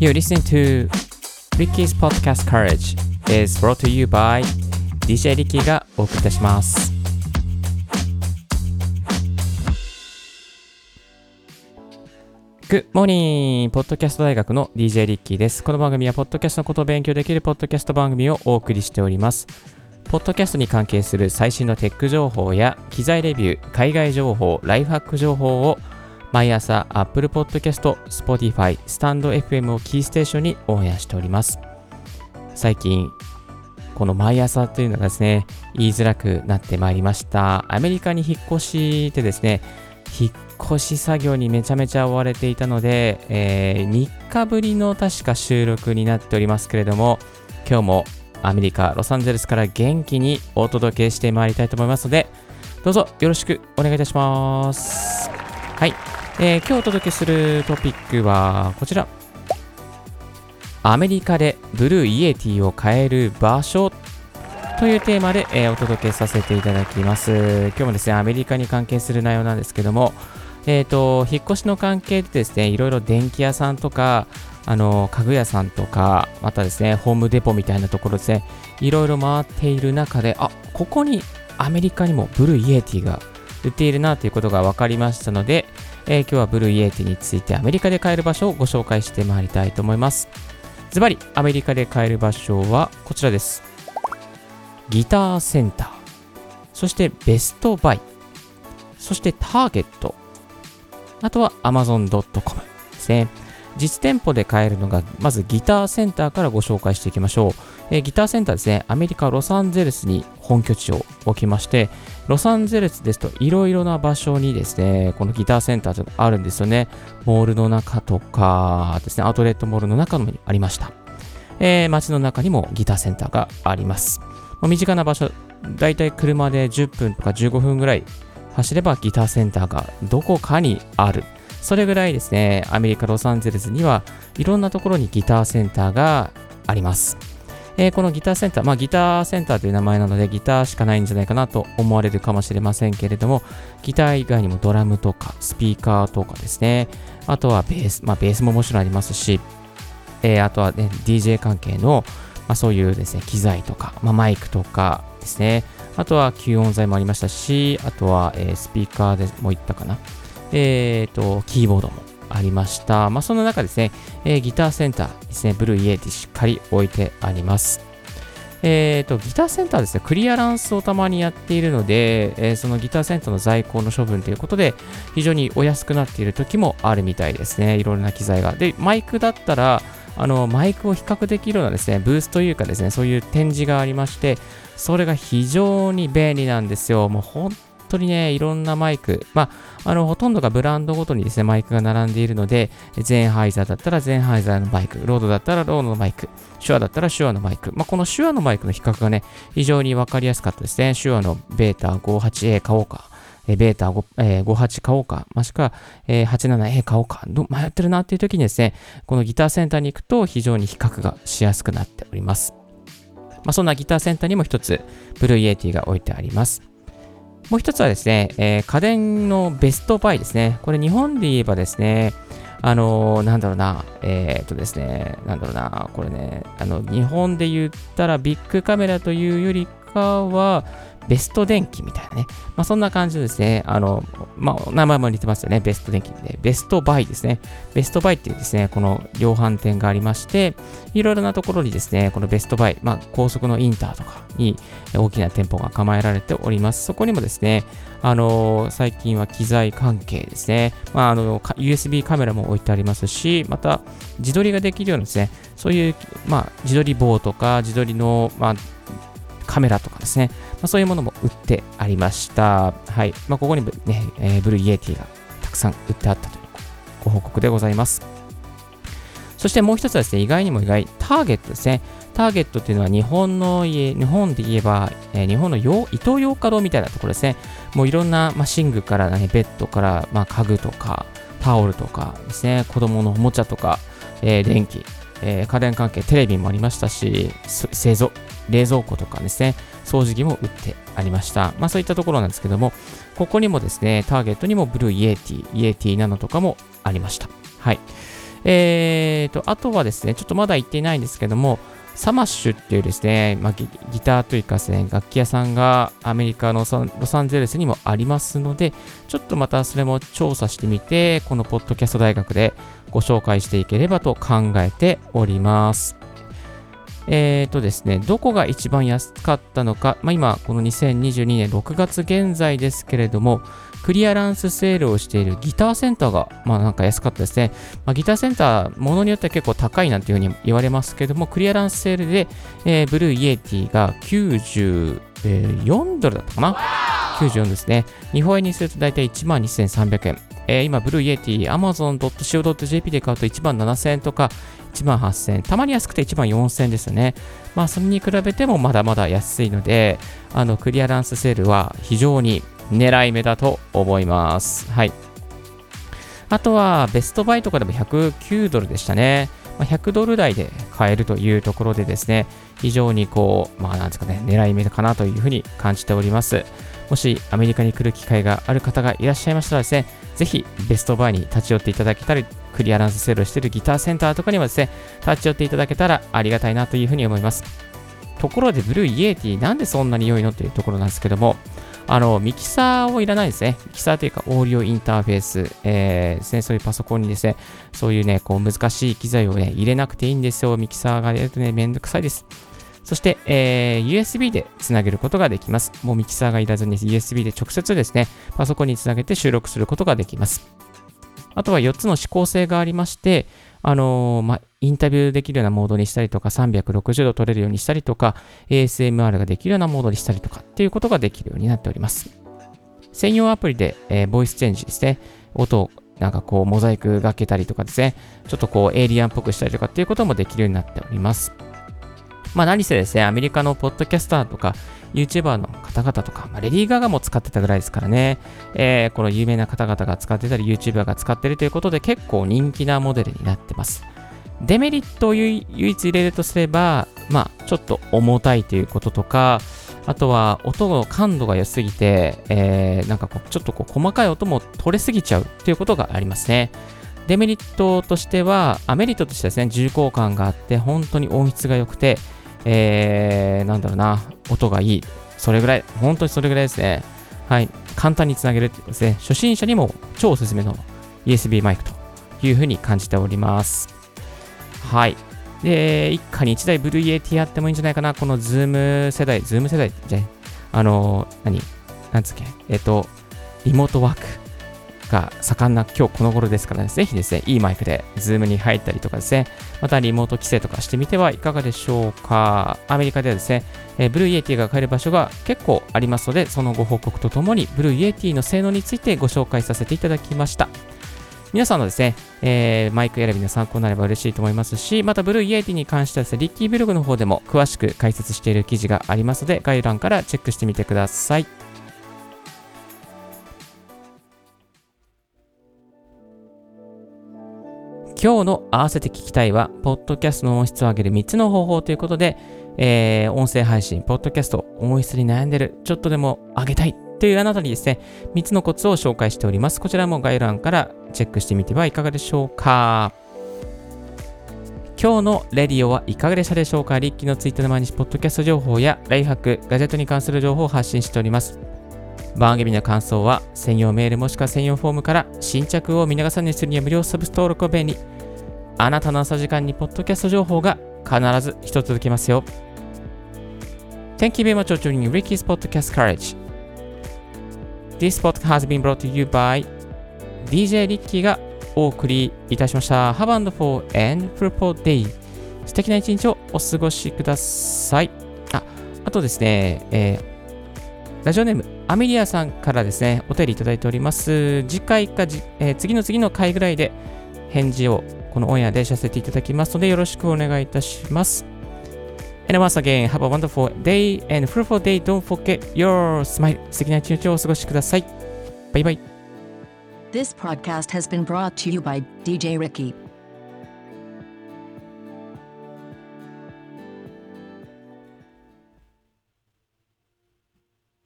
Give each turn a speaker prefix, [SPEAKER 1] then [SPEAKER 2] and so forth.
[SPEAKER 1] You're listening to Ricky's Podcast Courage is brought to you by DJ Ricky がお送りいたします。Good morning! ポッドキャスト大学の DJ リッキーです。この番組はポッドキャストのことを勉強できるポッドキャスト番組をお送りしております。ポッドキャストに関係する最新のテック情報や機材レビュー、海外情報、ライフハック情報を毎朝 Apple Podcast、Spotify、スタンド FM をキーステーションにオンエアしております。最近、この毎朝というのがですね、言いづらくなってまいりました。アメリカに引っ越してですね、引っ越し作業にめちゃめちゃ追われていたので、えー3日ぶりの確か収録になっておりますけれども、今日もアメリカ・ロサンゼルスから元気にお届けしてまいりたいと思いますので、どうぞよろしくお願いいたします。はい。えー今日お届けするトピックはこちら。アメリカでブルーイエティを買える場所というテーマで、えーお届けさせていただきます。今日もですね、アメリカに関係する内容なんですけども、えっ、と、引っ越しの関係でですね、いろいろ電気屋さんとか、あの、家具屋さんとか、またですね、ホームデポみたいなところですね、いろいろ回っている中で、あ、ここにアメリカにもブルーイエティが売っているなということが分かりましたので、えー今日はブルーイエティについてアメリカで買える場所をご紹介してまいりたいと思います。ズバリ、アメリカで買える場所はこちらです。ギターセンター、そしてベストバイ、そしてターゲット、あとは Amazon.com ですね。実店舗で買えるのが、まずギターセンターからご紹介していきましょう。えーギターセンターですね、アメリカ・ロサンゼルスに本拠地を置きまして、ロサンゼルスですといろいろな場所にですね、このギターセンターというのがあるんですよね。モールの中とかですね、アウトレットモールの中にありました。えー街の中にもギターセンターがあります。ま身近な場所、だいたい車で10分とか15分ぐらい走ればギターセンターがどこかにある。それぐらいですね、アメリカ・ロサンゼルスにはいろんなところにギターセンターがあります。えーこのギターセンター、まあギターセンターという名前なのでギターしかないんじゃないかなと思われるかもしれませんけれども、ギター以外にもドラムとかスピーカーとかですね、あとはベース、まあベースももちろんありますし、えーあとはね、DJ 関係の、まあ、そういうですね、機材とか、まあ、マイクとかですね、あとは吸音材もありましたし、あとは、えースピーカーでも言ったかな、えっ、と、キーボードもありました。まあ、その中ですね、えーギターセンターですね、ブルーイエーティしっかり置いてあります。えーと、ギターセンターですね、クリアランスをたまにやっているので、えーそのギターセンターの在庫の処分ということで、非常にお安くなっている時もあるみたいですね。いろいろな機材が。で、マイクだったら、あの、マイクを比較できるようなですね、ブースというかですね、そういう展示がありまして、それが非常に便利なんですよ。もう本当にね、いろんなマイク、まあ、あの、ほとんどがブランドごとにですね、マイクが並んでいるので、ゼンハイザーだったらゼンハイザーのマイク、ロードだったらロードのマイク、手話だったら手話のマイク。まあ、この手話のマイクの比較がね、非常にわかりやすかったですね。手話のベータ 58A 買おうか。ベータ5、えー58買おうか、もしくは、えー 87A 買おうか、迷ってるなっていう時にですね、このギターセンターに行くと非常に比較がしやすくなっております。まあ、そんなギターセンターにも一つ、ブルーイエティが置いてあります。もう一つはですね、えー家電のベストバイですね。これ日本で言えばですね、あのーなんだろうな、えーっとですね、なんだろうな、これね、あの、日本で言ったらビックカメラというよりかは、ベスト電機みたいなね。まあ、そんな感じでですね、あの、まあ、名前も似てますよね。ベスト電機で。ベストバイですね。ベストバイっていうですね、この量販店がありまして、いろいろなところにですね、このベストバイ、まあ、高速のインターとかに大きな店舗が構えられております。そこにもですね、あのー最近は機材関係ですね、まあ、あの、USB カメラも置いてありますし、また、自撮りができるようなですね、そういう、まあ、自撮り棒とか、自撮りの、まあ、カメラとかですね、まあ、そういうものも売ってありました。はい。まあ、ここにね、えーブルーイエティがたくさん売ってあったというご報告でございます。そしてもう一つはですね、意外にも意外、ターゲットですね。ターゲットっていうのは日本の家、日本で言えば、えー日本の洋イトーヨーカドーみたいなところですね。もういろんな、まあ、寝具から、ね、ベッドから、まあ、家具とか、タオルとかですね、子供のおもちゃとか、えー電気、えー家電関係、テレビもありましたし、製造、冷蔵庫とかですね、掃除機も売ってありました。まあそういったところなんですけども、ここにもですね、ターゲットにもブルーイエティ、イエティなのとかもありました。はい。えーと、あとはですね、ちょっとまだ言っていないんですけども、サムアッシュっていうですね、まあ、ギターというかですね、楽器屋さんがアメリカのロサンゼルスにもありますので、ちょっとまたそれも調査してみて、このポッドキャスト大学でご紹介していければと考えております。えっ、ー、とですね、どこが一番安かったのか、まあ、今、この2022年6月現在ですけれども、クリアランスセールをしているギターセンターが、まあなんか安かったですね。まあ、ギターセンター、ものによっては結構高いなんていうふうに言われますけども、クリアランスセールで、えー、ブルーイエティが94ドルだったかな ?94 ですね。日本円にすると大体1万2300円。えー、今、ブルーイエティ、amazon.co.jp で買うと1万7000円とか、1万8000円、たまに安くて1万4000円ですよね。まあ、それに比べてもまだまだ安いので、あの、クリアランスセールは非常に狙い目だと思います。はい。あとは、ベストバイとかでも109ドルでしたね。ま、100ドル台で買えるというところでですね、非常にこう、まあなんですかね、狙い目かなというふうに感じております。もしアメリカに来る機会がある方がいらっしゃいましたらですね、ぜひベストバイに立ち寄っていただけたり、クリアランスセールしているギターセンターとかにもですね、立ち寄っていただけたらありがたいなというふうに思います。ところで、ブルーイエーティなんでそんなに良いのというところなんですけども、あの、ミキサーをいらないですね。ミキサーというか、オーディオインターフェース、えー、ですね、そういうパソコンにですね、そういうね、こう、難しい機材をね、入れなくていいんですよ。ミキサーが入れるとね、めんどくさいです。そして、えー、USB でつなげることができます。もうミキサーがいらずに USB で直接ですね、パソコンにつなげて収録することができます。あとは4つの指向性がありまして、あのー、まあ、インタビューできるようなモードにしたりとか、360度撮れるようにしたりとか、ASMR ができるようなモードにしたりとかっていうことができるようになっております。専用アプリで、えー、ボイスチェンジですね、音をなんかこうモザイクがけたりとかですね、ちょっとこうエイリアンっぽくしたりとかっていうこともできるようになっております。まあ何せですね、アメリカのポッドキャスターとか、YouTuber の方々とか、まあ、レディー・ガガも使ってたぐらいですからね、えー、この有名な方々が使ってたり、YouTuber が使ってるということで、結構人気なモデルになってます。デメリットを唯一入れるとすれば、まあ、ちょっと重たいということとか、あとは音の感度が良すぎて、えー、なんかこうちょっとこう細かい音も取れすぎちゃうということがありますね。デメリットとしては、あメリットとしてはですね、重厚感があって、本当に音質が良くて、えー、なんだろうな、音がいい。それぐらい、本当にそれぐらいですね。はい。簡単につなげるってことですね。初心者にも超おすすめの USB マイクというふうに感じております。はい。で、一家に一台ブルーイエティあってもいいんじゃないかな。このズーム世代、ズーム世代じゃあの、何？なんつっけ？えっと、リモートワーク。が盛んな今日この頃ですからね、ぜひですね、いいマイクでズームに入ったりとかですね、またリモート帰省とかしてみてはいかがでしょうか。アメリカではですね、え、ブルーイエティが買える場所が結構ありますので、そのご報告とともに、ブルーイエティの性能についてご紹介させていただきました。皆さんのですね、えー、マイク選びの参考になれば嬉しいと思いますし、またブルーイエティに関してはですね、リッキーブログの方でも詳しく解説している記事がありますので、概要欄からチェックしてみてください。今日の合わせて聞きたいは、ポッドキャストの音質を上げる3つの方法ということで、えー、音声配信、ポッドキャスト、音質に悩んでる、ちょっとでも上げたいというあなたにですね、3つのコツを紹介しております。こちらも概要欄からチェックしてみてはいかがでしょうか。今日のレディオはいかがでしたでしょうか？リッキーのツイッターの毎日ポッドキャスト情報やライフハック、ガジェットに関する情報を発信しております。番組の感想は専用メールもしくは専用フォームから新着を見逃さにするには無料サブス登録を便利。あなたの朝時間にポッドキャスト情報が必ず一つ続きますよ。Thank you very much for joining Ricky's Podcast Courage. This podcast has been brought to you by DJ リッキーがお送りいたしました。Have a wonderful and fruitful day. 素敵な一日をお過ごしください。あ、あとですね、えー、ラジオネームアミリアさんからですね、お便りいただいております。次回か、えー、次の次の回ぐらいで返事をこのオンエアでさせていただきますのでよろしくお願いいたします。And once again, have a wonderful day and fruitful day. Don't forget your smile. 素敵な一日をお過ごしください。バイバイ。This podcast has been brought to you by DJ Ricky.